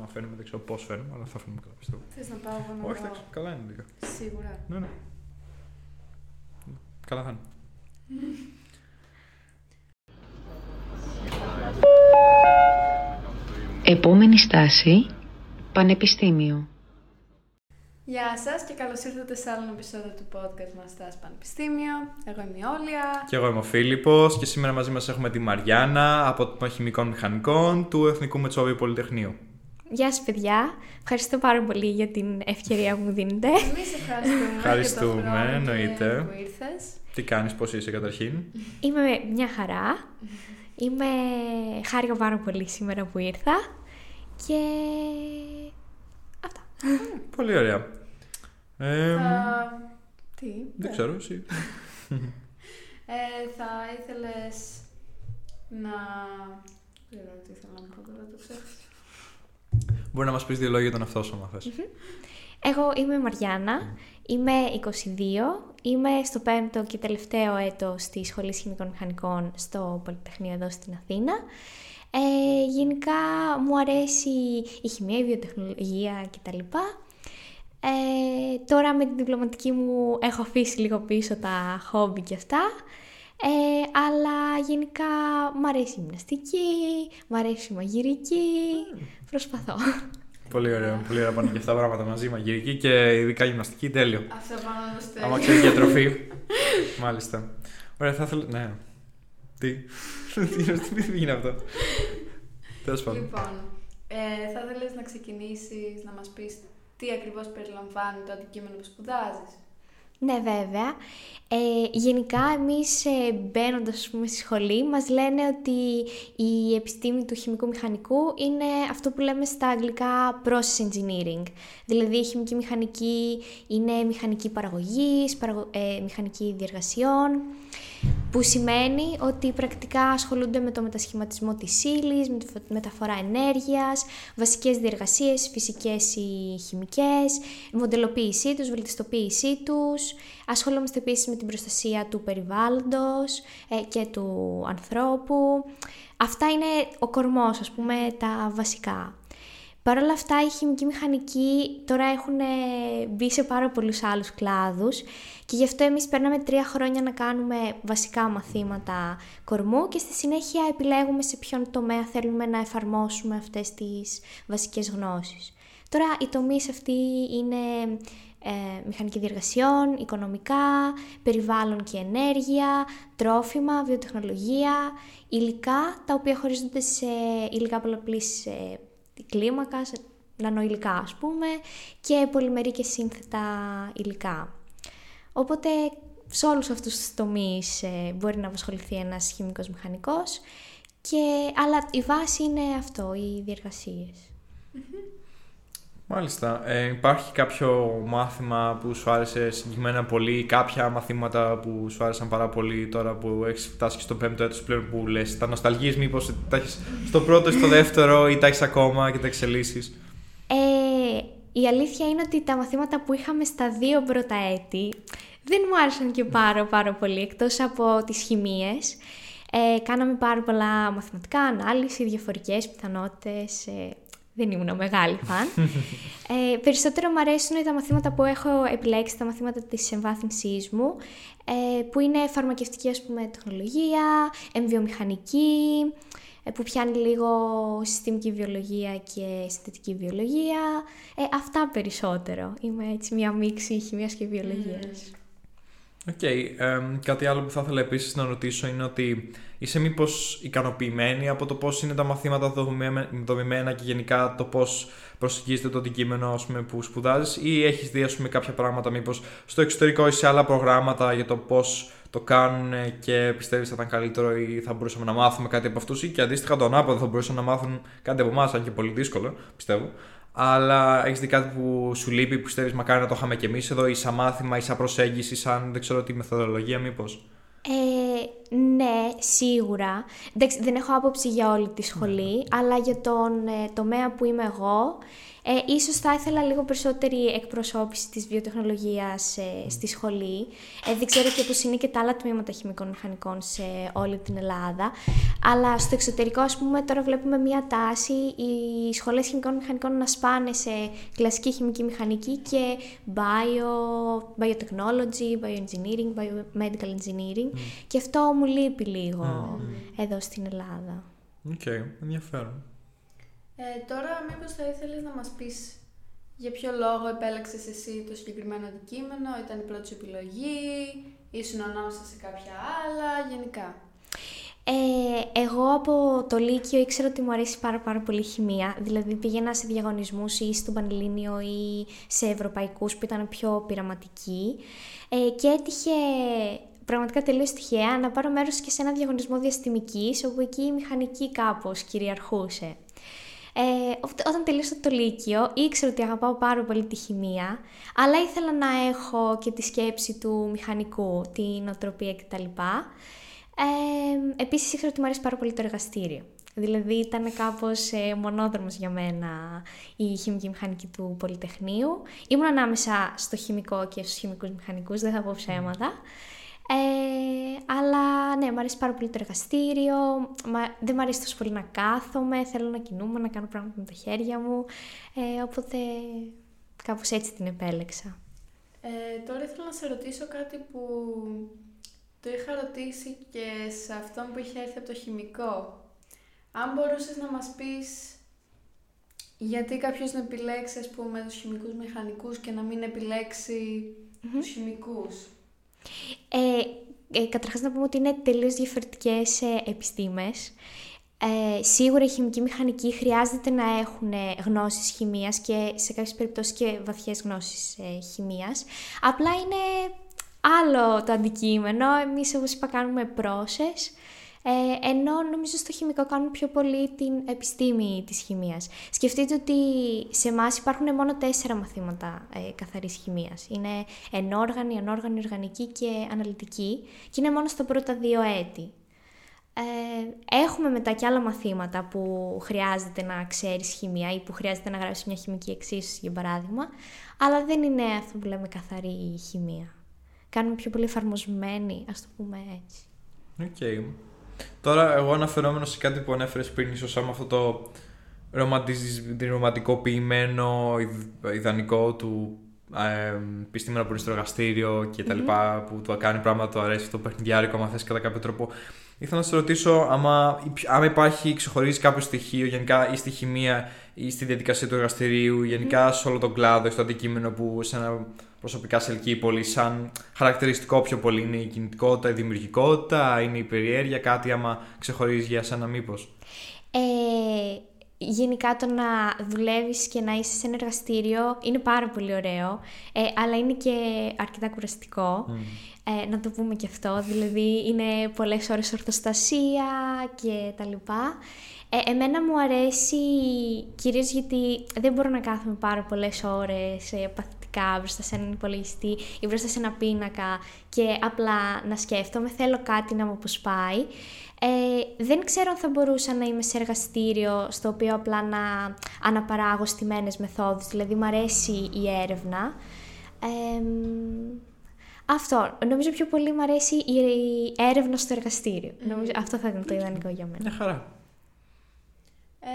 να φέρνουμε, δεν ξέρω πώς φέρνουμε, αλλά θα φέρνουμε καλά πιστεύω. Θες να πάω εγώ να Όχι, δω. εντάξει, καλά είναι λίγα. Σίγουρα. Ναι, ναι. Καλά θα είναι. Επόμενη στάση, Πανεπιστήμιο. Γεια σας και καλώς ήρθατε σε άλλο ένα επεισόδιο του podcast μας στα Πανεπιστήμιο. Εγώ είμαι η Όλια. Και εγώ είμαι ο Φίλιππος και σήμερα μαζί μας έχουμε τη Μαριάννα από το Χημικών Μηχανικών του Εθνικού Μετσόβιου Πολυτεχνείου. Γεια σας παιδιά. Ευχαριστώ πάρα πολύ για την ευκαιρία που μου δίνετε. Εμείς ευχαριστούμε, Ευχαριστούμε, για τον χρόνο εννοείται. και που ήρθες. Τι κάνεις, πώς είσαι καταρχήν; Είμαι μια χαρά. Είμαι... Χάρηκα πάρα πολύ σήμερα που ήρθα. Και... Αυτά. Πολύ ωραία. Ε, Θα... Τι, δεν πες. ξέρω, εσύ. Ε, θα ήθελες να... Δεν ξέρω τι ήθελα να πω τώρα, το ξέχασα. Μπορεί να μας πεις δύο λόγια για τον εαυτό σου, άμα θες. Εγώ είμαι η Μαριάννα. Είμαι 22. Είμαι στο πέμπτο και τελευταίο έτος της Σχολής Χημικών Μηχανικών στο Πολυτεχνείο εδώ στην Αθήνα. Ε, γενικά μου αρέσει η χημεία, η βιοτεχνολογία κτλ. Ε, τώρα με την διπλωματική μου έχω αφήσει λίγο πίσω τα χόμπι και αυτά. Ε, αλλά γενικά μου αρέσει η γυμναστική, μου αρέσει η μαγειρική. Προσπαθώ. Πολύ ωραία, πολύ ωραία πάνε και αυτά τα πράγματα μαζί, μαγειρική και ειδικά γυμναστική, τέλειο. Αυτό πάνω να το στέλνω. Άμα ξέρεις διατροφή. Μάλιστα. Ωραία, θα ήθελα. Ναι. Τι; Τι είναι- Τι είναι αυτό; Τέλος πάντων. Λοιπόν, ε, θα ήθελες να ξεκινήσεις να μας πεις τι ακριβώς περιλαμβάνει το αντικείμενο που σπουδάζεις; Ναι, βέβαια. Ε, γενικά, εμείς ε, μπαίνοντας ας πούμε, στη σχολή, μας λένε ότι η επιστήμη του χημικού μηχανικού είναι αυτό που λέμε στα αγγλικά process engineering. Δηλαδή, η χημική μηχανική είναι μηχανική παραγωγής, παραγω- ε, μηχανική διεργασιών, που σημαίνει ότι πρακτικά ασχολούνται με το μετασχηματισμό της ύλης, με τη φω- μεταφορά ενέργειας, βασικές διεργασίες, φυσικές ή χημικές, μοντελοποίησή τους, βελτιστοποίησή τους. Ασχολούμαστε επίσης με την προστασία του περιβάλλοντος ε, και του ανθρώπου. Αυτά είναι ο κορμός, ας πούμε, τα βασικά. Παρ' όλα αυτά, οι χημικοί μηχανικοί τώρα έχουν ε, μπει σε πάρα πολλούς άλλους κλάδους και γι' αυτό εμείς παίρναμε τρία χρόνια να κάνουμε βασικά μαθήματα κορμού και στη συνέχεια επιλέγουμε σε ποιον τομέα θέλουμε να εφαρμόσουμε αυτές τις βασικές γνώσεις. Τώρα, οι τομείς αυτοί είναι ε, μηχανική διεργασιών, οικονομικά, περιβάλλον και ενέργεια, τρόφιμα, βιοτεχνολογία, υλικά, τα οποία χωρίζονται σε υλικά πολλαπλής ε, κλίμακας, νανοηλικά ας πούμε, και πολυμερή και σύνθετα υλικά. Οπότε σε όλους αυτούς τους τομείς ε, μπορεί να απασχοληθεί ένας χημικός μηχανικός, και, αλλά η βάση είναι αυτό, οι διεργασίες. Μάλιστα. Ε, υπάρχει κάποιο μάθημα που σου άρεσε συγκεκριμένα πολύ ή κάποια μαθήματα που σου άρεσαν πάρα πολύ τώρα που έχεις φτάσει και στο πέμπτο έτος πλέον που λες τα νοσταλγείς μήπως τα έχεις στο πρώτο ή στο δεύτερο ή τα έχεις ακόμα και τα εξελίσσεις; Ε, η αλήθεια είναι ότι τα μαθήματα που είχαμε στα δύο πρώτα έτη δεν μου άρεσαν και πάρα πάρα πολύ, εκτός από τις χημίες. Ε, κάναμε πάρα πολλά μαθηματικά, ανάλυση, διαφορικές πιθανότητες. Ε, δεν ήμουν μεγάλη φαν. ε, περισσότερο μου αρέσουν τα μαθήματα που έχω επιλέξει, τα μαθήματα της εμβάθυνσής μου, ε, που είναι φαρμακευτική ας πούμε τεχνολογία, εμβιομηχανική, ε, που πιάνει λίγο συστημική βιολογία και συνθετική βιολογία. Ε, αυτά περισσότερο. Είμαι έτσι μια μίξη χημίας και βιολογίας. Οκ. εμ, κάτι άλλο που θα ήθελα επίσης να ρωτήσω είναι ότι είσαι μήπως ικανοποιημένη από το πώς είναι τα μαθήματα δομημέ- δομημένα και γενικά το πώς προσεγγίζεται το αντικείμενο ας πούμε, που σπουδάζεις ή έχεις δει ας πούμε, κάποια πράγματα μήπως στο εξωτερικό ή σε άλλα προγράμματα για το πώς το κάνουν και πιστεύεις θα ήταν καλύτερο ή θα μπορούσαμε να μάθουμε κάτι από αυτούς ή και αντίστοιχα το ανάποδο θα μπορούσαν να μάθουν κάτι από εμάς, αν και πολύ δύσκολο πιστεύω. Αλλά έχεις δει κάτι που σου λείπει, που πιστεύεις μακάρι να το είχαμε κι εμείς εδώ, ή σαν μάθημα, ή σαν προσέγγιση, σαν δεν ξέρω τι μεθοδολογία, μήπως; Ε, ναι, σίγουρα. Εντάξει, δεν έχω άποψη για όλη τη σχολή, αλλά για τον ε, τομέα που είμαι εγώ, Ε, ίσως θα ήθελα λίγο περισσότερη εκπροσώπηση της βιοτεχνολογίας ε, στη σχολή. Ε, δεν ξέρω και πώς είναι και τα άλλα τμήματα χημικών μηχανικών σε όλη την Ελλάδα. Αλλά στο εξωτερικό, ας πούμε, τώρα βλέπουμε μία τάση οι σχολές χημικών μηχανικών να σπάνε σε κλασική χημική μηχανική και bio, biotechnology, bioengineering, biomedical engineering. Και αυτό μου λείπει λίγο εδώ στην Ελλάδα. OK, okay, ενδιαφέρον. Ε, τώρα μήπως θα ήθελες να μας πεις για ποιο λόγο επέλεξες εσύ το συγκεκριμένο αντικείμενο, ήταν η πρώτη σου επιλογή, ήσουν ανάμεσα σε κάποια άλλα, γενικά. Ε, εγώ από το Λύκειο ήξερα ότι μου αρέσει πάρα πάρα πολύ η χημεία, δηλαδή πήγαινα σε διαγωνισμούς ή στο Πανελλήνιο ή σε ευρωπαϊκούς που ήταν πιο πειραματικοί ε, και έτυχε πραγματικά τελείως τυχαία να πάρω μέρος και σε ένα διαγωνισμό διαστημικής όπου εκεί η μηχανική κάπως κυριαρχούσε. Ε, όταν τελείωσα το Λύκειο, ήξερα ότι αγαπάω πάρα πολύ τη χημεία, αλλά ήθελα να έχω και τη σκέψη του μηχανικού, την οτροπία κτλ. Ε, επίσης ήξερα ότι μου αρέσει πάρα πολύ το εργαστήριο. Δηλαδή ήταν κάπως ε, μονόδρομος για μένα η χημική μηχανική του Πολυτεχνείου. Ήμουν ανάμεσα στο χημικό και στους χημικούς μηχανικούς, δεν θα πω ψέματα. Ε, αλλά ναι, μου αρέσει πάρα πολύ το εργαστήριο, μα, δεν μου αρέσει τόσο πολύ να κάθομαι, θέλω να κινούμαι, να κάνω πράγματα με τα χέρια μου, ε, οπότε κάπως έτσι την επέλεξα. Ε, τώρα ήθελα να σε ρωτήσω κάτι που το είχα ρωτήσει και σε αυτόν που είχε έρθει από το χημικό. Αν μπορούσες να μας πεις γιατί κάποιος να επιλέξει ας πούμε τους χημικούς μηχανικούς και να μην επιλέξει mm-hmm. τους χημικούς. Ε, ε, καταρχάς να πούμε ότι είναι τελείως διαφορετικές ε, επιστήμες. Ε, σίγουρα η χημική μηχανική χρειάζεται να έχουν γνώσεις χημίας και σε κάποιες περιπτώσεις και βαθιές γνώσεις ε, χημίας. Απλά είναι άλλο το αντικείμενο. Εμείς όπως είπα κάνουμε process ε, ενώ νομίζω στο χημικό κάνουν πιο πολύ την επιστήμη της χημίας. Σκεφτείτε ότι σε εμάς υπάρχουν μόνο τέσσερα μαθήματα ε, καθαρής χημίας. Είναι ενόργανη, ανόργανη, οργανική και αναλυτική και είναι μόνο στα πρώτα δύο έτη. Ε, έχουμε μετά και άλλα μαθήματα που χρειάζεται να ξέρεις χημία ή που χρειάζεται να γράψεις μια χημική εξίσωση για παράδειγμα, αλλά δεν είναι αυτό που λέμε καθαρή χημία. Κάνουμε πιο πολύ εφαρμοσμένη, ας το πούμε έτσι. Okay. Τώρα, εγώ αναφερόμενος σε κάτι που ανέφερες πριν, ίσως άμα αυτό το ρομαντικοποιημένο ιδανικό του ε, επιστήμονα που είναι στο εργαστήριο και τα λοιπά, που του κάνει πράγματα, του αρέσει το παιχνιδιάρικο, άμα θες κατά κάποιο τρόπο. Ήθελα να σε ρωτήσω άμα, άμα υπάρχει, ξεχωρίζεις κάποιο στοιχείο γενικά ή στη χημεία ή στη διαδικασία του εργαστηρίου, γενικά σε όλο τον κλάδο, στο αντικείμενο που σε ένα προσωπικά σε ελκύει πολύ, σαν χαρακτηριστικό πιο πολύ είναι η κινητικότητα, η δημιουργικότητα, είναι η περιέργεια, κάτι άμα ξεχωρίζει για σένα μήπως. Ε, γενικά το να δουλεύεις και να είσαι σε ένα εργαστήριο είναι πάρα πολύ ωραίο, ε, αλλά είναι και αρκετά κουραστικό. Ε, να το πούμε και αυτό, δηλαδή είναι πολλές ώρες ορθοστασία και τα λοιπά. Ε, εμένα μου αρέσει κυρίως γιατί δεν μπορώ να κάθομαι πάρα πολλές ώρες ε, παθητικά μπροστά σε έναν υπολογιστή ή μπροστά σε ένα πίνακα και απλά να σκέφτομαι. Θέλω κάτι να μου αποσπάει. Ε, δεν ξέρω αν θα μπορούσα να είμαι σε εργαστήριο στο οποίο απλά να αναπαράγω στιμένες μεθόδους, δηλαδή μου αρέσει η έρευνα. Ε, αυτό. Νομίζω πιο πολύ μου αρέσει η έρευνα στο εργαστήριο. Νομίζω, αυτό θα ήταν το ιδανικό για μένα. Μια χαρά. Ε,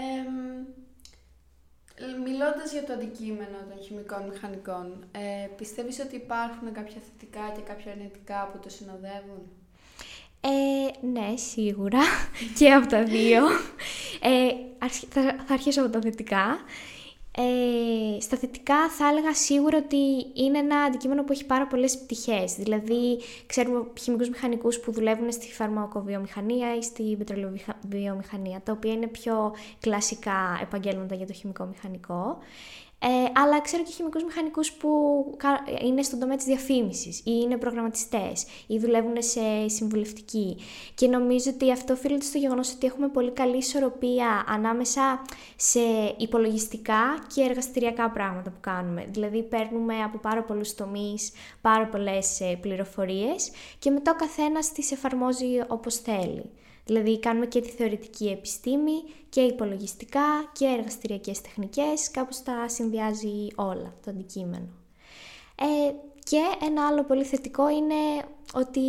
μιλώντας για το αντικείμενο των χημικών μηχανικών, ε, πιστεύεις ότι υπάρχουν κάποια θετικά και κάποια αρνητικά που το συνοδεύουν; Ε, ναι, σίγουρα. και από τα δύο. Ε, θα, θα αρχίσω από τα θετικά. Ε, στα θετικά θα έλεγα σίγουρα ότι είναι ένα αντικείμενο που έχει πάρα πολλές πτυχές. Δηλαδή, ξέρουμε χημικούς μηχανικούς που δουλεύουν στη φαρμακοβιομηχανία ή στη πετρελαιοβιομηχανία, τα οποία είναι πιο κλασικά επαγγέλματα για το χημικό μηχανικό. Ε, αλλά ξέρω και χημικούς μηχανικούς που είναι στον τομέα της διαφήμισης ή είναι προγραμματιστές ή δουλεύουν σε συμβουλευτική. Και νομίζω ότι αυτό οφείλεται στο γεγονός ότι έχουμε πολύ καλή ισορροπία ανάμεσα σε υπολογιστικά και εργαστηριακά πράγματα που κάνουμε. Δηλαδή παίρνουμε από πάρα πολλούς τομείς πάρα πολλές ε, πληροφορίες και μετά ο καθένας τις εφαρμόζει όπως θέλει. Δηλαδή κάνουμε και τη θεωρητική επιστήμη και υπολογιστικά και εργαστηριακές τεχνικές, κάπως τα συνδυάζει όλα το αντικείμενο. Ε, και ένα άλλο πολύ θετικό είναι ότι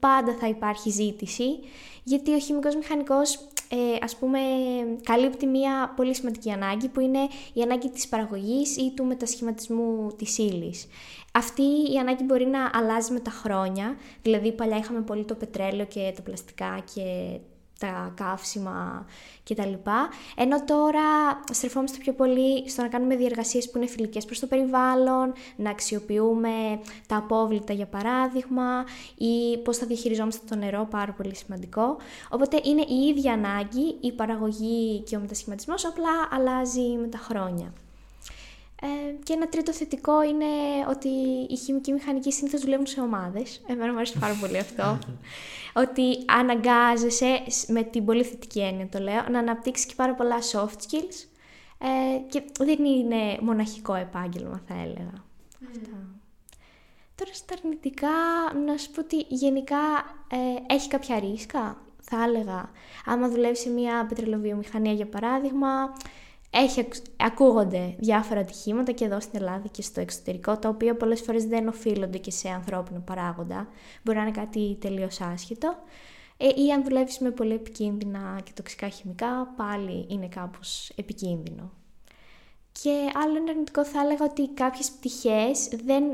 πάντα θα υπάρχει ζήτηση, γιατί ο χημικός μηχανικός ε, ας πούμε καλύπτει μια πολύ σημαντική ανάγκη που είναι η ανάγκη της παραγωγής ή του μετασχηματισμού της ύλης. Αυτή η ανάγκη μπορεί να αλλάζει με τα χρόνια, δηλαδή παλιά είχαμε πολύ το πετρέλαιο και τα πλαστικά και τα καύσιμα κτλ. Ενώ τώρα στρεφόμαστε πιο πολύ στο να κάνουμε διεργασίες που είναι φιλικές προς το περιβάλλον, να αξιοποιούμε τα απόβλητα για παράδειγμα ή πώς θα διαχειριζόμαστε το νερό, πάρα πολύ σημαντικό. Οπότε είναι η ίδια ανάγκη, η παραγωγή και ο μετασχηματισμός, απλά αλλάζει με τα χρόνια. Ε, και ένα τρίτο θετικό είναι ότι οι χημικοί μηχανικοί συνήθω δουλεύουν σε ομάδες. Εμένα μου αρέσει πάρα πολύ αυτό. ότι αναγκάζεσαι, με την πολύ θετική έννοια το λέω, να αναπτύξεις και πάρα πολλά soft skills. Ε, και δεν είναι μοναχικό επάγγελμα, θα έλεγα. Mm. Αυτά. Τώρα στα αρνητικά, να σου πω ότι γενικά ε, έχει κάποια ρίσκα, θα έλεγα. Άμα δουλεύεις σε μια πετρελαιοβιομηχανία, για παράδειγμα, έχει, ακούγονται διάφορα ατυχήματα και εδώ στην Ελλάδα και στο εξωτερικό, τα οποία πολλές φορές δεν οφείλονται και σε ανθρώπινο παράγοντα. Μπορεί να είναι κάτι τελείως άσχετο. Ε, ή αν δουλεύεις με πολύ επικίνδυνα και τοξικά χημικά, πάλι είναι κάπως επικίνδυνο. Και άλλο ένα αρνητικό θα έλεγα ότι κάποιες πτυχές δεν,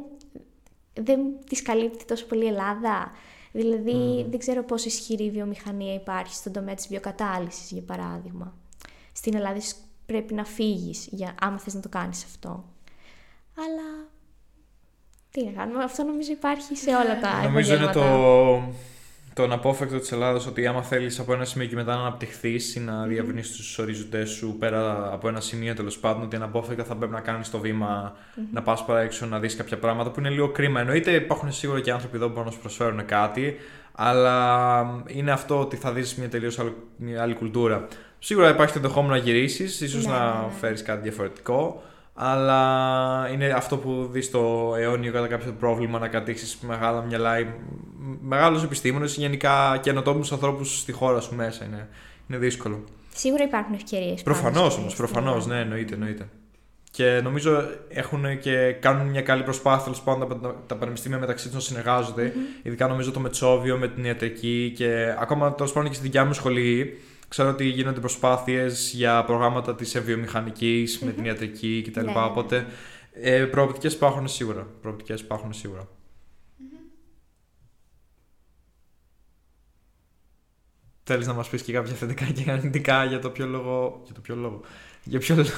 δεν τις καλύπτει τόσο πολύ η Ελλάδα. Δηλαδή δεν ξέρω πόσο ισχυρή βιομηχανία υπάρχει στον τομέα της βιοκατάλυσης, για παράδειγμα. Στην Ελλάδα πρέπει να φύγεις για, άμα θες να το κάνεις αυτό. Αλλά τι να κάνουμε, αυτό νομίζω υπάρχει σε όλα τα Νομίζω είναι το, το αναπόφευκτο της Ελλάδας ότι άμα θέλεις από ένα σημείο και μετά να αναπτυχθείς ή να διαβρύνεις τους οριζοντές σου πέρα από ένα σημείο τέλος πάντων ότι αναπόφευκτα θα πρέπει να κάνεις το βημα να πας παρά έξω να δεις κάποια πράγματα που είναι λίγο κρίμα. Εννοείται υπάρχουν σίγουρα και άνθρωποι εδώ που μπορούν να σου προσφέρουν κάτι αλλά είναι αυτό ότι θα δεις μια τελείως άλλη, άλλη κουλτούρα. Σίγουρα υπάρχει το ενδεχόμενο να γυρίσεις, ίσως ναι, να ναι, ναι. φέρεις κάτι διαφορετικό. Αλλά είναι αυτό που δεις στο αιώνιο κατά κάποιο πρόβλημα να κατήξεις μεγάλα μυαλά ή μεγάλους επιστήμονες ή γενικά καινοτόμους ανθρώπους στη χώρα σου μέσα. Είναι, είναι δύσκολο. Σίγουρα υπάρχουν ευκαιρίες. Προφανώς όμως, προφανώς, ναι, εννοείται, εννοείται. Και νομίζω έχουν και κάνουν μια καλή προσπάθεια τέλος πάντων τα πανεπιστήμια μεταξύ τους να συνεργάζονται. Mm-hmm. Ειδικά νομίζω το Μετσόβιο με την ιατρική και ακόμα τέλος πάντων και στη δικιά μου σχολή Ξέρω ότι γίνονται προσπάθειες για προγράμματα της ευβιομηχανικης με την ιατρική κτλ. Ναι, ναι. Οπότε ε, προοπτικές υπάρχουν σίγουρα. Προοπτικές υπάρχουν σίγουρα. Θέλεις να μας πεις και κάποια θετικά και αρνητικά για το ποιο λόγο... Για το ποιο λόγο... Για ποιο λόγο...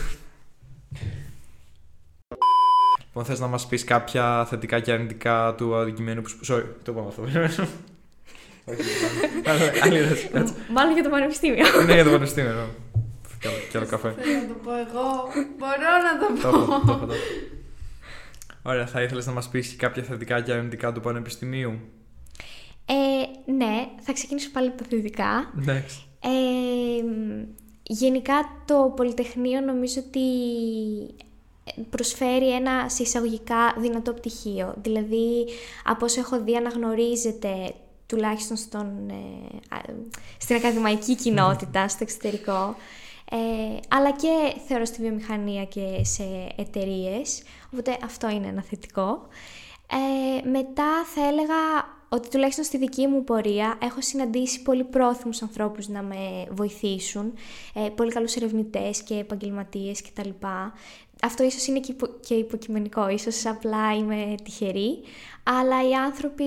Λοιπόν, θες να μας πεις κάποια θετικά και αρνητικά του αντικειμένου που... Sorry, το είπαμε αυτό. Μάλλον για το πανεπιστήμιο. Ναι, για το πανεπιστήμιο. Και άλλο καφέ. Θέλω να το πω εγώ. Μπορώ να το πω. Ωραία, θα ήθελες να μας πεις κάποια θετικά και αρνητικά του πανεπιστημίου; Ε, ναι, θα ξεκινήσω πάλι τα θετικά. Ναι. γενικά το Πολυτεχνείο νομίζω ότι προσφέρει ένα συσσαγωγικά δυνατό πτυχίο. Δηλαδή, από όσο έχω δει, αναγνωρίζεται τουλάχιστον στον, ε, στην ακαδημαϊκή κοινότητα, στο εξωτερικό, ε, αλλά και θεωρώ στη βιομηχανία και σε εταιρείες. Οπότε αυτό είναι ένα θετικό. Ε, μετά θα έλεγα ότι τουλάχιστον στη δική μου πορεία έχω συναντήσει πολύ πρόθυμους ανθρώπους να με βοηθήσουν, ε, πολύ καλούς ερευνητές και επαγγελματίες κτλ. Αυτό ίσως είναι και, υπο, και υποκειμενικό, ίσως απλά είμαι τυχερή, αλλά οι άνθρωποι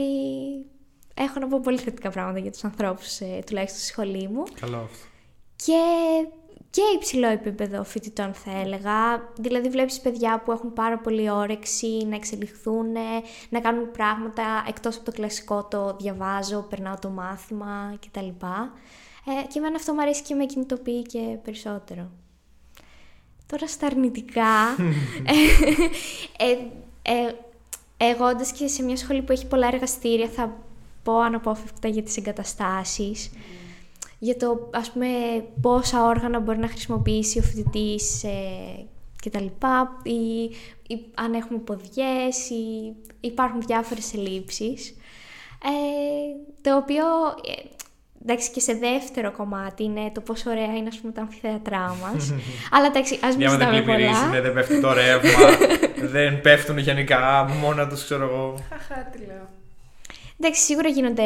έχω να πω πολύ θετικά πράγματα για τους ανθρώπους, ε, τουλάχιστον στη σχολή μου. Καλό αυτό. Και, και υψηλό επίπεδο φοιτητών θα έλεγα. Δηλαδή βλέπεις παιδιά που έχουν πάρα πολύ όρεξη να εξελιχθούν, να κάνουν πράγματα εκτός από το κλασικό το διαβάζω, περνάω το μάθημα κτλ. Ε, και εμένα αυτό μου αρέσει και με κινητοποιεί και περισσότερο. Τώρα στα αρνητικά, ε, ε, ε, εγώ και σε μια σχολή που έχει πολλά εργαστήρια θα πω αναπόφευκτα για τις εγκαταστάσεις, για το ας πούμε πόσα όργανα μπορεί να χρησιμοποιήσει ο φοιτητής ε, και τα λοιπά, ή, ή, αν έχουμε ποδιές, ή υπάρχουν διάφορες ελλείψεις, ε, το οποίο ε, εντάξει και σε δεύτερο κομμάτι είναι το πόσο ωραία είναι ας πούμε τα αμφιθέατρά μας. Αλλά εντάξει ας μην Μια δεν ζητάμε πλημμυρίζει, πολλά. ναι, δεν πέφτει το ρεύμα, δεν πέφτουν γενικά μόνα τους, ξέρω εγώ. Χαχά, τι λέω. Εντάξει, σίγουρα γίνονται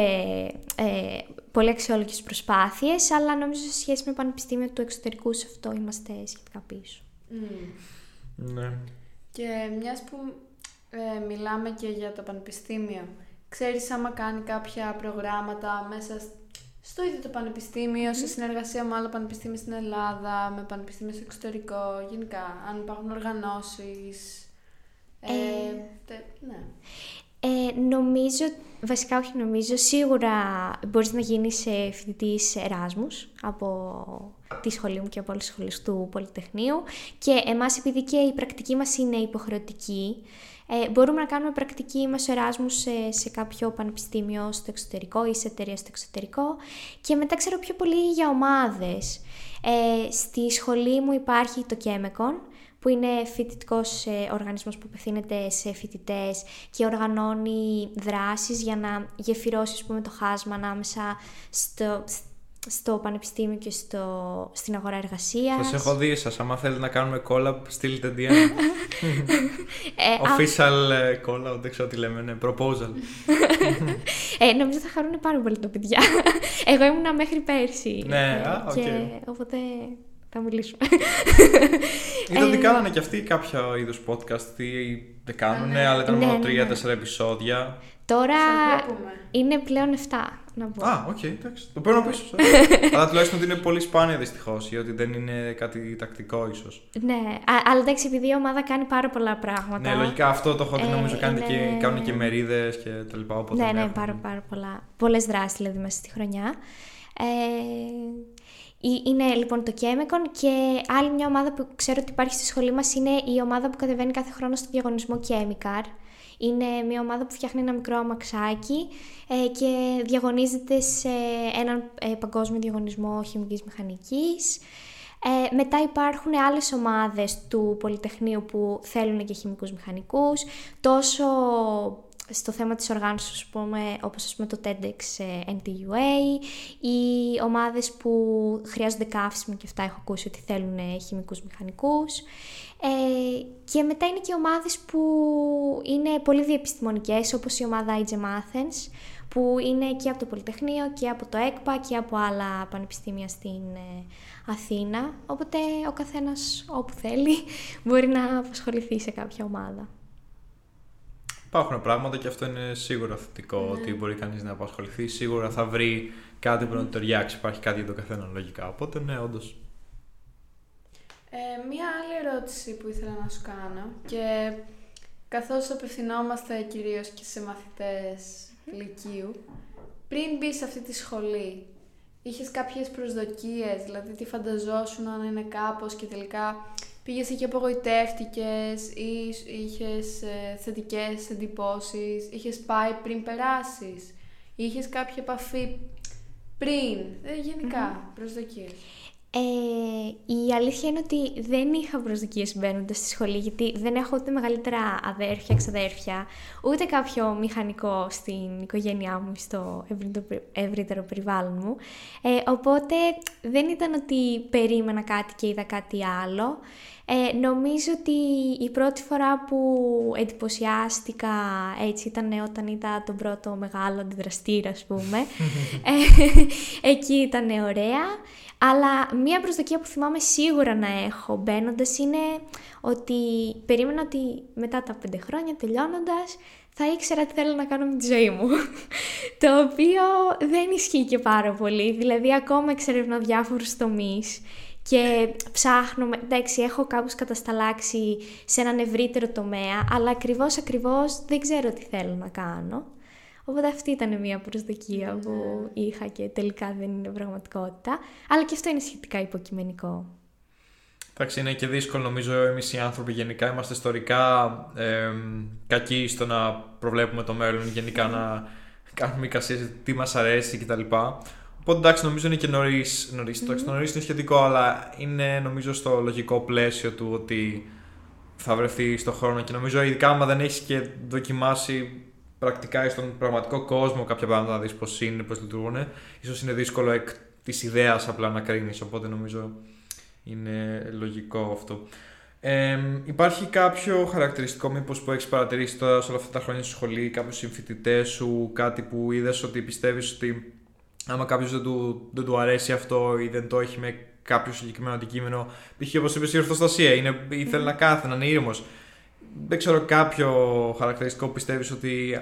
ε, πολύ αξιόλογες προσπάθειες, αλλά νομίζω σε σχέση με πανεπιστήμια του εξωτερικού σε αυτό είμαστε σχετικά πίσω. Μμμ. Ναι. Και μιας που ε, μιλάμε και για το πανεπιστήμιο, ξέρεις άμα κάνει κάποια προγράμματα μέσα σ- στο ίδιο το πανεπιστήμιο, σε συνεργασία με άλλα πανεπιστήμια στην Ελλάδα, με πανεπιστήμια στο εξωτερικό, γενικά, αν υπάρχουν οργανώσεις. Ε, Ε, τε- ναι. Ε, νομίζω, βασικά όχι νομίζω, σίγουρα μπορείς να γίνεις ε, φοιτητής Εράσμους από τη σχολή μου και από όλες τις σχολές του Πολυτεχνείου και εμάς επειδή και η πρακτική μας είναι υποχρεωτική, ε, μπορούμε να κάνουμε πρακτική μέσω Εράσμους σε, σε κάποιο πανεπιστήμιο στο εξωτερικό ή σε εταιρεία στο εξωτερικό και μετά ξέρω πιο πολύ για ομάδες. Ε, στη σχολή μου υπάρχει το Chemicon, που είναι φοιτητικός οργανισμός που απευθύνεται σε φοιτητές και οργανώνει δράσεις για να γεφυρώσεις ας πούμε, το χάσμα ανάμεσα στο, στο πανεπιστήμιο και στο, στην αγορά εργασίας. Σας έχω δει εσάς, άμα θέλετε να κάνουμε collab, στείλτε DM. Ε, α, Official ε, collab, δεν ξέρω τι λέμε, ναι, proposal. ε, νομίζω θα χαρούν πάρα πολύ τα παιδιά. Εγώ ήμουνα μέχρι πέρσι. Ναι, ε, α, οκ. και οπότε θα μιλήσουμε. Είδα ότι Ε, κάνανε και αυτοί κάποιο είδους podcast ή δεν κάνουνε, ναι. αλλά ήταν Ναι, μόνο ναι, ναι. 3-4 επεισόδια. Τώρα Σας βλέπουμε. είναι πλέον 7, να πω. Α, οκ, εντάξει. Το παίρνω πίσω. σας. αλλά τουλάχιστον ότι είναι πολύ σπάνια δυστυχώς, γιατί δεν είναι κάτι τακτικό ίσως. Ναι, α- αλλά εντάξει, επειδή η ομάδα κάνει πάρα πολλά πράγματα. Ναι, λογικά αυτό το έχω δει. Ε, Νομίζω κάνετε είναι- και, κάνουν και μερίδες και τα λοιπά. Οπότε ναι, ναι, έχουν- πάρα, πάρα πολλά. Πολλές δράσεις δηλαδή μέσα στη χρονιά. Ε, ε, είναι λοιπόν το Chemicon και άλλη μια ομάδα που ξέρω ότι υπάρχει στη σχολή μας είναι η ομάδα που κατεβαίνει κάθε χρόνο στο διαγωνισμό Chemicar. Είναι μια ομάδα που φτιάχνει ένα μικρό αμαξάκι ε, και διαγωνίζεται σε έναν ε, παγκόσμιο διαγωνισμό χημικής μηχανικής. Ε, μετά υπάρχουν άλλες ομάδες του Πολυτεχνείου που θέλουν και χημικούς μηχανικούς, τόσο στο θέμα της οργάνωσης, ας πούμε, όπως ας πούμε το TEDx ε, NTUA, ή ομάδες που χρειάζονται καύσιμο και αυτά έχω ακούσει ότι θέλουν ε, χημικούς μηχανικούς. Ε, και μετά είναι και ομάδες που είναι πολύ διεπιστημονικές, όπως η ομάδα IG Athens, που είναι και από το Πολυτεχνείο και από το ΕΚΠΑ και από άλλα πανεπιστήμια στην ε, Αθήνα. Οπότε ο καθένας όπου θέλει μπορεί να απασχοληθεί σε κάποια ομάδα. Υπάρχουν πράγματα και αυτό είναι σίγουρα θετικό Ναι. ότι μπορεί κανείς να απασχοληθεί. Σίγουρα θα βρει κάτι που να του ταιριάξει. Υπάρχει κάτι για τον καθένα λογικά. Οπότε ναι, όντως. Ε, μία άλλη ερώτηση που ήθελα να σου κάνω και καθώς απευθυνόμαστε κυρίως και σε μαθητές λυκείου, πριν μπει σε αυτή τη σχολή, είχες κάποιες προσδοκίες, δηλαδή τι φανταζόσουν αν είναι κάπως και τελικά πήγες εκεί απογοητεύτηκες ή είχες ε, θετικές εντυπώσεις, είχες πάει πριν περάσεις, είχες κάποια επαφή πριν, ε, γενικά, προσδοκίες; Ε, η αλήθεια είναι ότι δεν είχα προσδοκίες μπαίνοντα στη σχολή, γιατί δεν έχω ούτε μεγαλύτερα αδέρφια, ξαδέρφια, ούτε κάποιο μηχανικό στην οικογένειά μου, στο ευρύτερο- ευρύτερο περιβάλλον μου. Ε, οπότε δεν ήταν ότι περίμενα κάτι και είδα κάτι άλλο. Ε, νομίζω ότι η πρώτη φορά που εντυπωσιάστηκα έτσι ήταν όταν είδα τον πρώτο μεγάλο αντιδραστήρα, ας πούμε. ε, εκεί ήταν ωραία. Αλλά μία προσδοκία που θυμάμαι σίγουρα να έχω μπαίνοντας είναι ότι περίμενα ότι μετά τα πέντε χρόνια τελειώνοντας θα ήξερα τι θέλω να κάνω με τη ζωή μου. Το οποίο δεν ισχύει και πάρα πολύ. Δηλαδή, ακόμα εξερευνώ διάφορους τομείς και ψάχνω, με- εντάξει, έχω κάπως κατασταλάξει σε έναν ευρύτερο τομέα, αλλά ακριβώς ακριβώς δεν ξέρω τι θέλω να κάνω. Οπότε αυτή ήταν μια προσδοκία που είχα και τελικά δεν είναι πραγματικότητα. Αλλά και αυτό είναι σχετικά υποκειμενικό. Εντάξει, είναι και δύσκολο νομίζω εμείς οι άνθρωποι γενικά είμαστε ιστορικά εμ, κακοί στο να προβλέπουμε το μέλλον, γενικά να κάνουμε εικασίε τι μας αρέσει κτλ. Οπότε εντάξει, νομίζω είναι και νωρίς. Νωρίς, εντάξει, το νωρίς είναι σχετικό, αλλά είναι νομίζω στο λογικό πλαίσιο του ότι θα βρεθεί στο χρόνο και νομίζω ειδικά άμα δεν έχεις και δοκιμάσει πρακτικά ή στον πραγματικό κόσμο κάποια πράγματα να δεις πώς είναι, πώς λειτουργούν. σω είναι δύσκολο εκ της ιδέας απλά να κρίνεις. Οπότε νομίζω είναι λογικό αυτό. Ε, υπάρχει κάποιο χαρακτηριστικό μήπως που έχεις παρατηρήσει τώρα σε όλα αυτά τα χρόνια στη σχολή, κάποιους συμφοιτητές σου, κάτι που είδες ότι πιστεύεις ότι άμα κάποιος δεν, του, δεν του αρέσει αυτό ή δεν το έχει με κάποιο συγκεκριμένο αντικείμενο, π.χ. όπως είπες η ορθοστασία, είναι, ήθελε να κάθεται, να είναι ήρεμος. Δεν ξέρω κάποιο χαρακτηριστικό που πιστεύεις ότι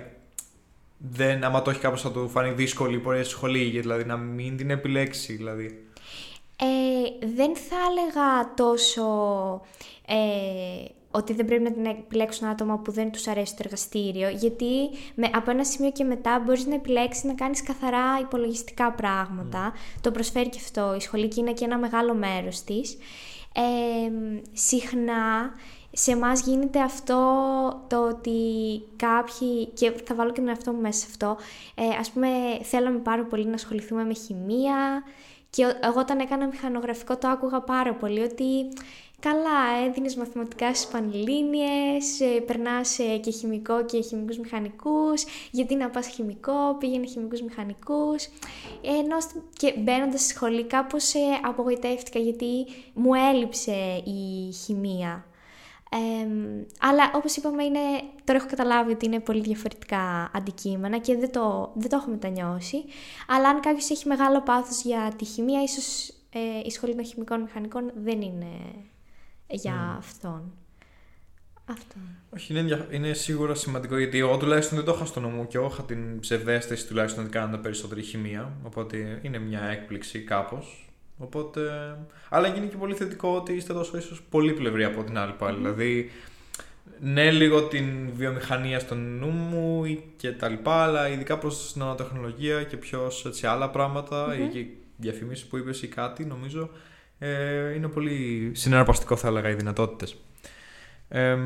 δεν, άμα το έχει κάπως θα του φανεί δύσκολη η πορεία στη σχολή, δηλαδή να μην την επιλέξει δηλαδή. Ε, δεν θα έλεγα τόσο ε, ότι δεν πρέπει να την επιλέξουν άτομα που δεν τους αρέσει το εργαστήριο, γιατί με, από ένα σημείο και μετά μπορείς να επιλέξεις να κάνεις καθαρά υπολογιστικά πράγματα. Mm. Το προσφέρει και αυτό η σχολή και είναι και ένα μεγάλο μέρος της. Ε, συχνά σε εμάς γίνεται αυτό το ότι κάποιοι, και θα βάλω και τον εαυτό μου μέσα σε αυτό, ε, ας πούμε θέλαμε πάρα πολύ να ασχοληθούμε με χημεία και εγώ όταν έκανα μηχανογραφικό το άκουγα πάρα πολύ ότι καλά έδινες μαθηματικά στις πανελλήνιες, ε, περνάς ε, και χημικό και χημικούς μηχανικούς, γιατί να πας χημικό, πήγαινε χημικούς μηχανικούς, ενώ και μπαίνοντας στη σχολή κάπως ε, απογοητεύτηκα γιατί μου έλειψε η χημεία. Αλλά όπως είπαμε, είναι, τώρα έχω καταλάβει ότι είναι πολύ διαφορετικά αντικείμενα και δεν το, δεν το έχω μετανιώσει. Αλλά αν κάποιος έχει μεγάλο πάθος για τη χημεία, ίσως ε, η σχολή των χημικών μηχανικών δεν είναι για αυτόν. Αυτό. Όχι, είναι, είναι σίγουρα σημαντικό γιατί εγώ τουλάχιστον δεν το είχα στο νου μου και εγώ είχα την ψευδέστηση τουλάχιστον ότι κάνουν περισσότερη χημεία. Οπότε είναι μια έκπληξη κάπως. Οπότε... Αλλά γίνει και πολύ θετικό ότι είστε τόσο ίσως πολύ πλευροί από την άλλη πάλι. Δηλαδή, ναι, λίγο την βιομηχανία στο νου μου και τα λοιπά, αλλά ειδικά προς την νανοτεχνολογία και πιο σε άλλα πράγματα ή και διαφημίσεις που είπες ή κάτι, νομίζω ε, είναι πολύ συναρπαστικό, θα έλεγα, οι δυνατότητες. Ε,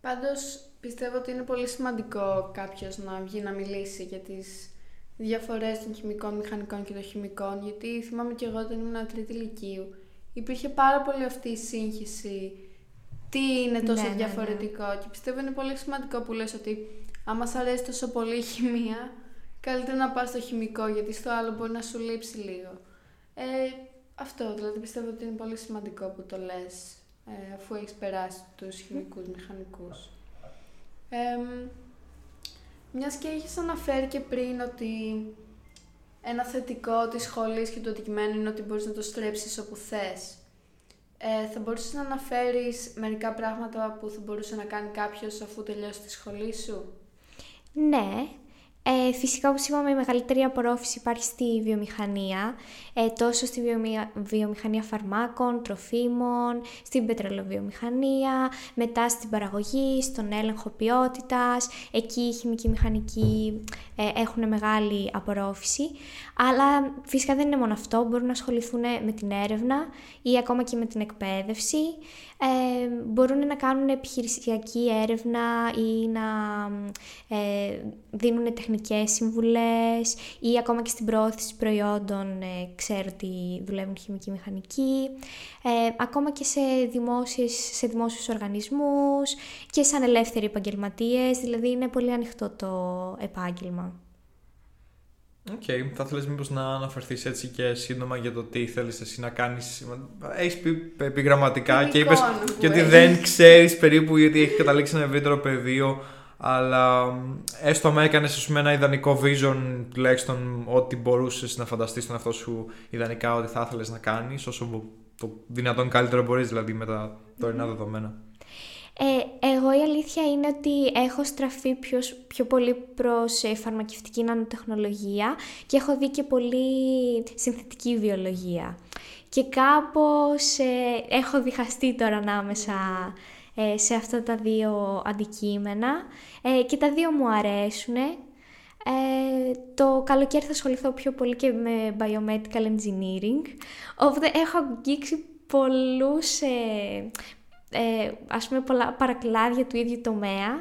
Πάντως πιστεύω ότι είναι πολύ σημαντικό κάποιος να βγει να μιλήσει για τις διαφορές των χημικών, μηχανικών και των χημικών, γιατί θυμάμαι και εγώ όταν ήμουν τρίτη ηλικίου, υπήρχε πάρα πολύ αυτή η σύγχυση. Τι είναι τόσο ναι, ναι, ναι. διαφορετικό και πιστεύω είναι πολύ σημαντικό που λες ότι άμα σ' αρέσει τόσο πολύ η χημεία, καλύτερα να πας στο χημικό γιατί στο άλλο μπορεί να σου λείψει λίγο. Ε, αυτό, δηλαδή πιστεύω ότι είναι πολύ σημαντικό που το λες ε, αφού έχεις περάσει τους χημικούς, μηχανικούς. Ε, μιας και έχεις αναφέρει και πριν ότι ένα θετικό της σχολής και του αντικειμένου είναι ότι μπορείς να το στρέψεις όπου θες. Ε, θα μπορούσες να αναφέρεις μερικά πράγματα που θα μπορούσε να κάνει κάποιος αφού τελειώσει τη σχολή σου; Ναι, ε, φυσικά, όπως είπαμε, η μεγαλύτερη απορρόφηση υπάρχει στη βιομηχανία, ε, τόσο στη βιομηχανία φαρμάκων, τροφίμων, στην πετρελαιοβιομηχανία, μετά στην παραγωγή, στον έλεγχο ποιότητας, εκεί οι χημικοί μηχανικοί ε, έχουν μεγάλη απορρόφηση. Αλλά φυσικά δεν είναι μόνο αυτό, μπορούν να ασχοληθούν με την έρευνα ή ακόμα και με την εκπαίδευση. Ε, μπορούν να κάνουν επιχειρησιακή έρευνα ή να ε, δίνουν τεχνικές συμβουλές ή ακόμα και στην προώθηση προϊόντων ε, ξέρω ότι δουλεύουν χημική μηχανική, ε, ακόμα και σε, δημόσιες, σε δημόσιους οργανισμούς και σαν ελεύθεροι επαγγελματίες, δηλαδή είναι πολύ ανοιχτό το επάγγελμα. OK, okay. θα ήθελες μήπως να αναφερθείς έτσι και σύντομα για το τι θέλεις εσύ να κάνεις. Έχεις πει επιγραμματικά και είπες και ότι δεν ξέρεις περίπου γιατί έχει καταλήξει ένα ευρύτερο πεδίο αλλά έστω με έκανες ένα ιδανικό vision τουλάχιστον ότι μπορούσες να φανταστείς τον εαυτό σου ιδανικά ότι θα ήθελες να κάνεις όσο το δυνατόν καλύτερο μπορείς δηλαδή με τα τωρινά δεδομένα. Ε, εγώ η αλήθεια είναι ότι έχω στραφεί πιο, πιο πολύ προς ε, φαρμακευτική νανοτεχνολογία και έχω δει και πολύ συνθετική βιολογία. Και κάπως ε, έχω διχαστεί τώρα ανάμεσα ε, σε αυτά τα δύο αντικείμενα ε, και τα δύο μου αρέσουν. το καλοκαίρι θα ασχοληθώ πιο πολύ και με biomedical engineering, οπότε έχω αγγίξει πολλούς, ε, ας πούμε πολλά παρακλάδια του ίδιου τομέα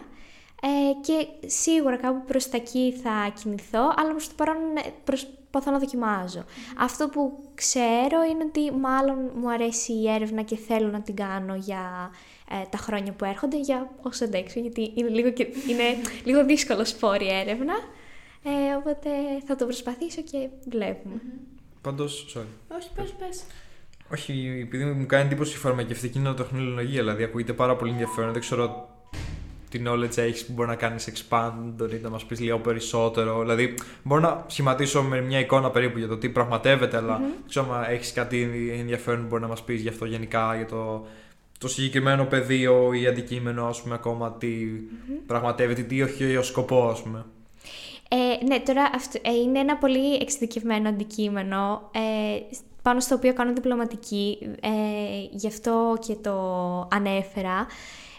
ε, και σίγουρα κάπου προς τα εκεί θα κινηθώ, αλλά προς το παρόν ε, προσπαθώ να δοκιμάζω. Αυτό που ξέρω είναι ότι μάλλον μου αρέσει η έρευνα και θέλω να την κάνω για ε, τα χρόνια που έρχονται για όσο αντέξω, γιατί είναι λίγο, και, είναι λίγο δύσκολο σπόρη έρευνα. Ε, οπότε θα το προσπαθήσω και βλέπουμε. Πάντως, sorry. Όχι, πες, πες. Όχι, επειδή μου κάνει εντύπωση η φαρμακευτική νοοτεχνολογία, δηλαδή ακούγεται πάρα πολύ ενδιαφέρον. Δεν ξέρω τι knowledge έχεις που μπορεί να κάνεις expand ή να μας πεις λίγο περισσότερο. Δηλαδή, μπορώ να σχηματίσω με μια εικόνα περίπου για το τι πραγματεύεται, αλλά δεν ξέρω αν έχεις κάτι ενδιαφέρον που μπορεί να μας πεις γι' αυτό γενικά, για το, το συγκεκριμένο πεδίο ή αντικείμενο, ας πούμε, ακόμα τι πραγματεύεται, τι όχι ο σκοπό, ας πούμε. Ε, ναι, τώρα αυτό, ε, είναι ένα πολύ εξειδικευμένο αντικείμενο ε, πάνω στο οποίο κάνω διπλωματική, ε, γι' αυτό και το ανέφερα.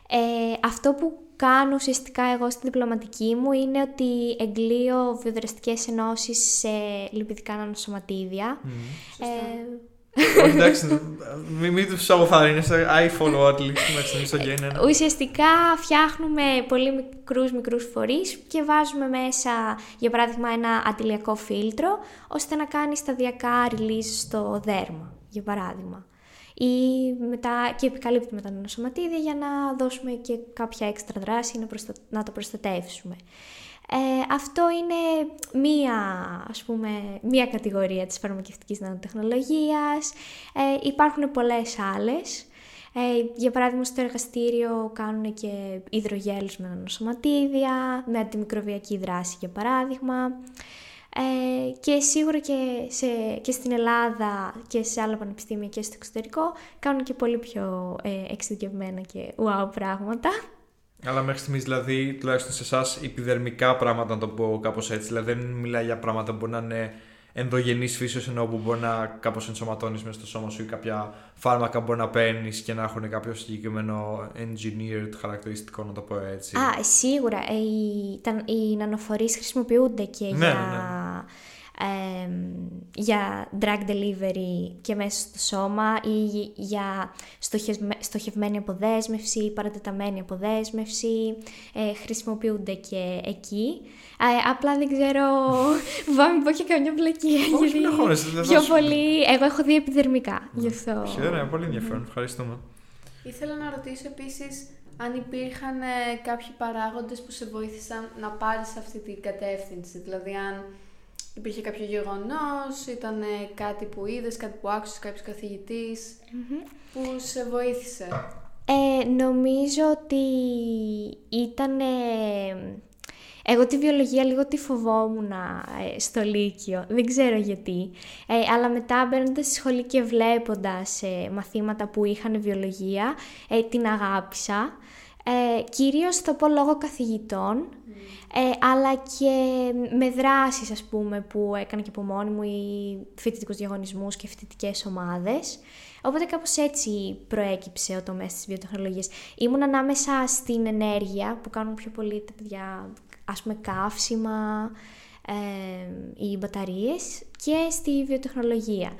Ε, αυτό που κάνω ουσιαστικά εγώ στην διπλωματική μου είναι ότι εγκλείω βιοδραστικές ενώσεις σε λιπιδικά νανοσωματίδια. Mm. Όχι, εντάξει, μην, μην τους αποφάρει, I follow at least, στο Ουσιαστικά φτιάχνουμε πολύ μικρούς μικρούς φορείς και βάζουμε μέσα, για παράδειγμα, ένα αντιλιακό φίλτρο, ώστε να κάνει σταδιακά release στο δέρμα, για παράδειγμα. Ή μετά και επικαλύπτουμε με τα νοσοματίδια για να δώσουμε και κάποια έξτρα δράση να, να το προστατεύσουμε. Ε, αυτό είναι μία, ας πούμε, μία κατηγορία της φαρμακευτικής νανοτεχνολογίας. Ε, υπάρχουν πολλές άλλες. Ε, για παράδειγμα, στο εργαστήριο κάνουν και υδρογέλους με νανοσωματίδια, με αντιμικροβιακή δράση, για παράδειγμα. Ε, και σίγουρα και, σε, και στην Ελλάδα και σε άλλα πανεπιστήμια και στο εξωτερικό κάνουν και πολύ πιο ε, εξειδικευμένα και wow πράγματα. Αλλά μέχρι στιγμής, δηλαδή, τουλάχιστον σε εσάς, επιδερμικά πράγματα, να το πω κάπως έτσι. Δηλαδή, δεν μιλάει για πράγματα που μπορεί να είναι ενδογενής φύσεως, ενώ που μπορεί να κάπως ενσωματώνεις μέσα στο σώμα σου ή κάποια φάρμακα μπορεί να παίρνεις και να έχουν κάποιο συγκεκριμένο engineered χαρακτηριστικό, να το πω έτσι. Α, σίγουρα. Ε, οι, τα, οι νανοφορείς χρησιμοποιούνται και ναι, για. Ναι, ναι για drug delivery και μέσα στο σώμα ή για στοχευμένη αποδέσμευση ή παρατεταμένη αποδέσμευση. Ε, χρησιμοποιούνται και εκεί. Ε, απλά δεν ξέρω, φοβάμαι πω και καμιά πλακία. Όχι, δεν Πιο πολύ, εγώ έχω δει επιδερμικά, γι' αυτό. Χαίρομαι, πολύ ενδιαφέρον, ευχαριστούμε. Ήθελα να ρωτήσω επίσης αν υπήρχαν ε, κάποιοι παράγοντες που σε βοήθησαν να πάρεις αυτή την κατεύθυνση. Δηλαδή, αν υπήρχε κάποιο γεγονός, ήταν κάτι που είδες, κάτι που άκουσες, κάποιος που σε βοήθησε; Ε, νομίζω ότι ήταν... Εγώ τη βιολογία λίγο τη φοβόμουν ε, στο Λύκειο, δεν ξέρω γιατί. Ε, αλλά μετά μπαίνοντας στη σχολή και βλέποντας ε, μαθήματα που είχαν βιολογία, ε, την αγάπησα. Ε, κυρίως θα πω λόγω καθηγητών, ε, αλλά και με δράσεις ας πούμε που έκανα και από μόνη μου ή φοιτητικούς διαγωνισμούς και φοιτητικές ομάδες. Οπότε κάπως έτσι προέκυψε ο τομέας της βιοτεχνολογίας. Ήμουν ανάμεσα στην ενέργεια που κάνουν πιο πολύ τα παιδιά, ας πούμε καύσιμα ε, ή μπαταρίες και στη βιοτεχνολογία.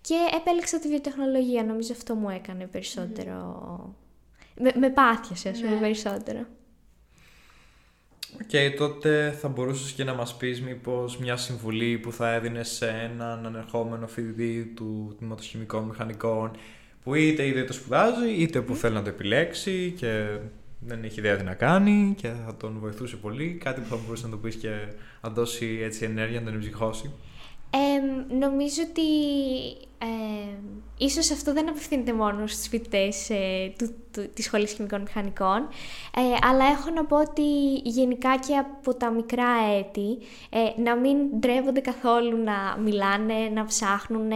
Και επέλεξα τη βιοτεχνολογία, νομίζω αυτό μου έκανε περισσότερο... Με, με πάθιασε, ας πούμε, ναι. περισσότερο. OK, okay, τότε θα μπορούσες και να μας πεις μήπως μια συμβουλή που θα έδινες σε έναν ανερχόμενο φοιτητή του Τμήματος Χημικών Μηχανικών που είτε είτε το σπουδάζει είτε που θέλει να το επιλέξει και δεν έχει ιδέα τι να κάνει και θα τον βοηθούσε πολύ. Κάτι που θα μπορούσε να το πεις και να δώσει έτσι ενέργεια, να τον εμψυχώσει. Ε, νομίζω ότι ε, ίσως αυτό δεν απευθύνεται μόνο στους φοιτητές ε, του, του, της Σχολής Χημικών Μηχανικών, ε, αλλά έχω να πω ότι γενικά και από τα μικρά έτη ε, να μην ντρεύονται καθόλου να μιλάνε, να ψάχνουν,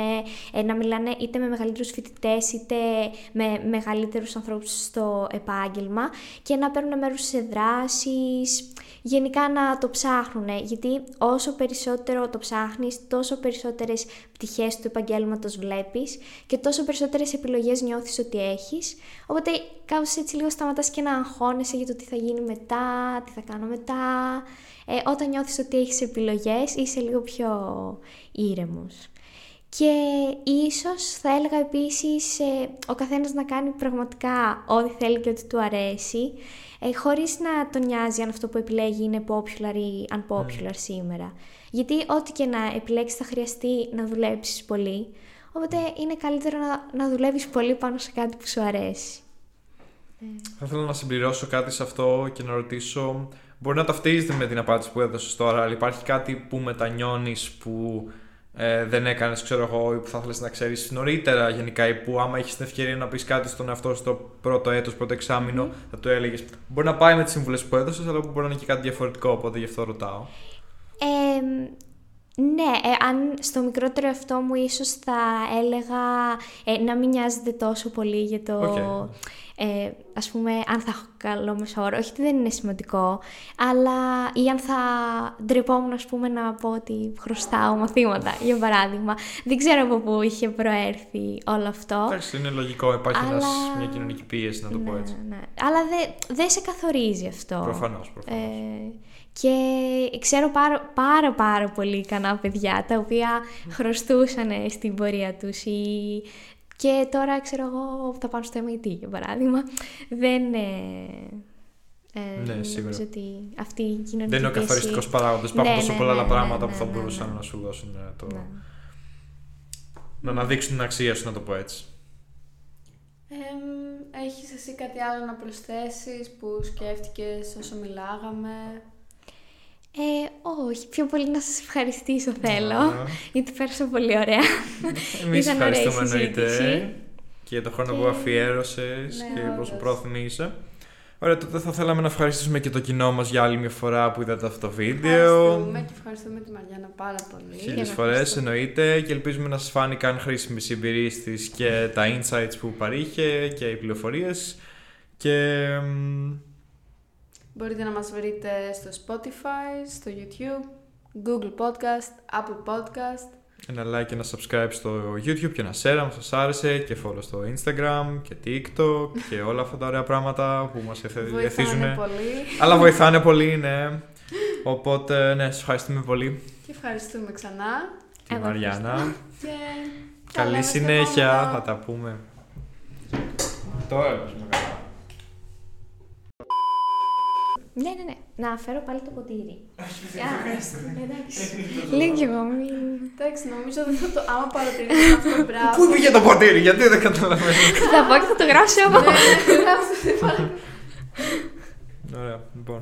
ε, να μιλάνε είτε με μεγαλύτερους φοιτητές είτε με μεγαλύτερους ανθρώπους στο επάγγελμα και να παίρνουν μέρος σε δράσεις, γενικά να το ψάχνουν, γιατί όσο περισσότερο το ψάχνεις, τόσο περισσότερες πτυχές του επαγγέλματος βλέπεις και τόσο περισσότερες επιλογές νιώθεις ότι έχεις. Οπότε κάπως έτσι λίγο σταματάς και να αγχώνεσαι για το τι θα γίνει μετά, τι θα κάνω μετά. Ε, όταν νιώθεις ότι έχεις επιλογές είσαι λίγο πιο ήρεμος. Και ίσως θα έλεγα επίσης ε, ο καθένας να κάνει πραγματικά ό,τι θέλει και ό,τι του αρέσει, ε, χωρίς να τον νοιάζει αν αυτό που επιλέγει είναι popular ή unpopular mm. σήμερα. Γιατί ό,τι και να επιλέξεις θα χρειαστεί να δουλέψεις πολύ, οπότε είναι καλύτερο να, να δουλεύεις πολύ πάνω σε κάτι που σου αρέσει. Θα ήθελα να συμπληρώσω κάτι σε αυτό και να ρωτήσω. Μπορεί να ταυτίζεται με την απάντηση που έδωσες τώρα, αλλά υπάρχει κάτι που μετανιώνεις που ε, δεν έκανες, ξέρω εγώ, ή που θα ήθελες να ξέρεις νωρίτερα γενικά, ή που άμα έχεις την ευκαιρία να πεις κάτι στον εαυτό σου το πρώτο έτος, πρώτο εξάμεινο, θα το έλεγες. Μπορεί να πάει με τις συμβουλές που έδωσες, αλλά μπορεί να είναι και κάτι διαφορετικό, οπότε γι' αυτό ρωτάω. Ε, ναι, ε, στον μικρότερο εαυτό μου ίσως θα έλεγα ε, να μην νοιάζεται τόσο πολύ για το... Οκ. Ε, ας πούμε, αν θα έχω καλό μεσόωρο, όχι ότι δεν είναι σημαντικό, αλλά ή αν θα ντρεπόμουν, ας πούμε, να πω ότι χρωστάω μαθήματα, για παράδειγμα. Δεν ξέρω από πού είχε προέρθει όλο αυτό. Εντάξει, είναι λογικό, υπάρχει Αλλά- ένας, μια κοινωνική πίεση, να το πω Ναι, έτσι. ναι. Αλλά δεν δεν σε καθορίζει αυτό. Προφανώς, προφανώς. Ε, και ξέρω πάρα, πάρα πάρα πολύ ικανά παιδιά τα οποία χρωστούσαν στην πορεία τους ή... και τώρα ξέρω εγώ θα πάνε στο MIT για παράδειγμα δεν ε, ε, Ναι, σίγουρα. νομίζω ότι αυτή η κοινωνική Δεν είναι ο πίεση- καθοριστικό παράγοντας. Υπάρχουν Ναι, τόσο ναι, πολλά ναι, άλλα ναι, πράγματα ναι, που θα ναι, μπορούσαν ναι. να σου δώσουν ε, το. Ναι. να αναδείξουν την αξία σου, να το πω έτσι. Εμ, έχεις εσύ κάτι άλλο να προσθέσεις που σκέφτηκες όσο μιλάγαμε; Ε, όχι, πιο πολύ να σας ευχαριστήσω θέλω, Α. γιατί πέρασα πολύ ωραία. Εμείς Ήταν ωραία η ευχαριστούμε εννοείται συζήτηση. και για τον χρόνο Και- που αφιέρωσες Ναι, και όντως. πόσο πρόθυμη είσαι. Ωραία, τότε θα θέλαμε να ευχαριστήσουμε και το κοινό μας για άλλη μια φορά που είδατε αυτό το βίντεο. Ευχαριστούμε και ευχαριστούμε τη Μαριάννα πάρα πολύ. Χίλιες να φορές ευχαριστώ. εννοείται και ελπίζουμε να σας φάνηκαν χρήσιμε οι εμπειρίε της και τα insights που παρήχε και οι πληροφορίες. Και. Μ, Μπορείτε να μας βρείτε στο Spotify, στο YouTube, Google Podcast, Apple Podcast. Ένα like και ένα subscribe στο YouTube και ένα share αν σας άρεσε και follow στο Instagram και TikTok και όλα αυτά τα ωραία πράγματα που μας εθίζουν. Βοηθάνε πολύ. Αλλά βοηθάνε πολύ, ναι. Οπότε, ναι, σας ευχαριστούμε πολύ. Και ευχαριστούμε ξανά. Τη Εγώ Μαριάννα. Και τα Καλή λέμε στο συνέχεια. επόμενο. Θα τα πούμε. Τώρα έπαιζε καλά. Ναι, ναι, ναι, να φέρω πάλι το ποτήρι. Α, Εντάξει, λίγο κι εγώ, μην... Εντάξει, νομίζω δεν θα το. Άμα παρατηρήσουμε αυτό, μπράβο. Πού πήγε το ποτήρι, γιατί δεν καταλαβαίνω. θα πω και θα το γράψω εγώ. Ναι, γράψτε, παρακαλώ. Ωραία, λοιπόν.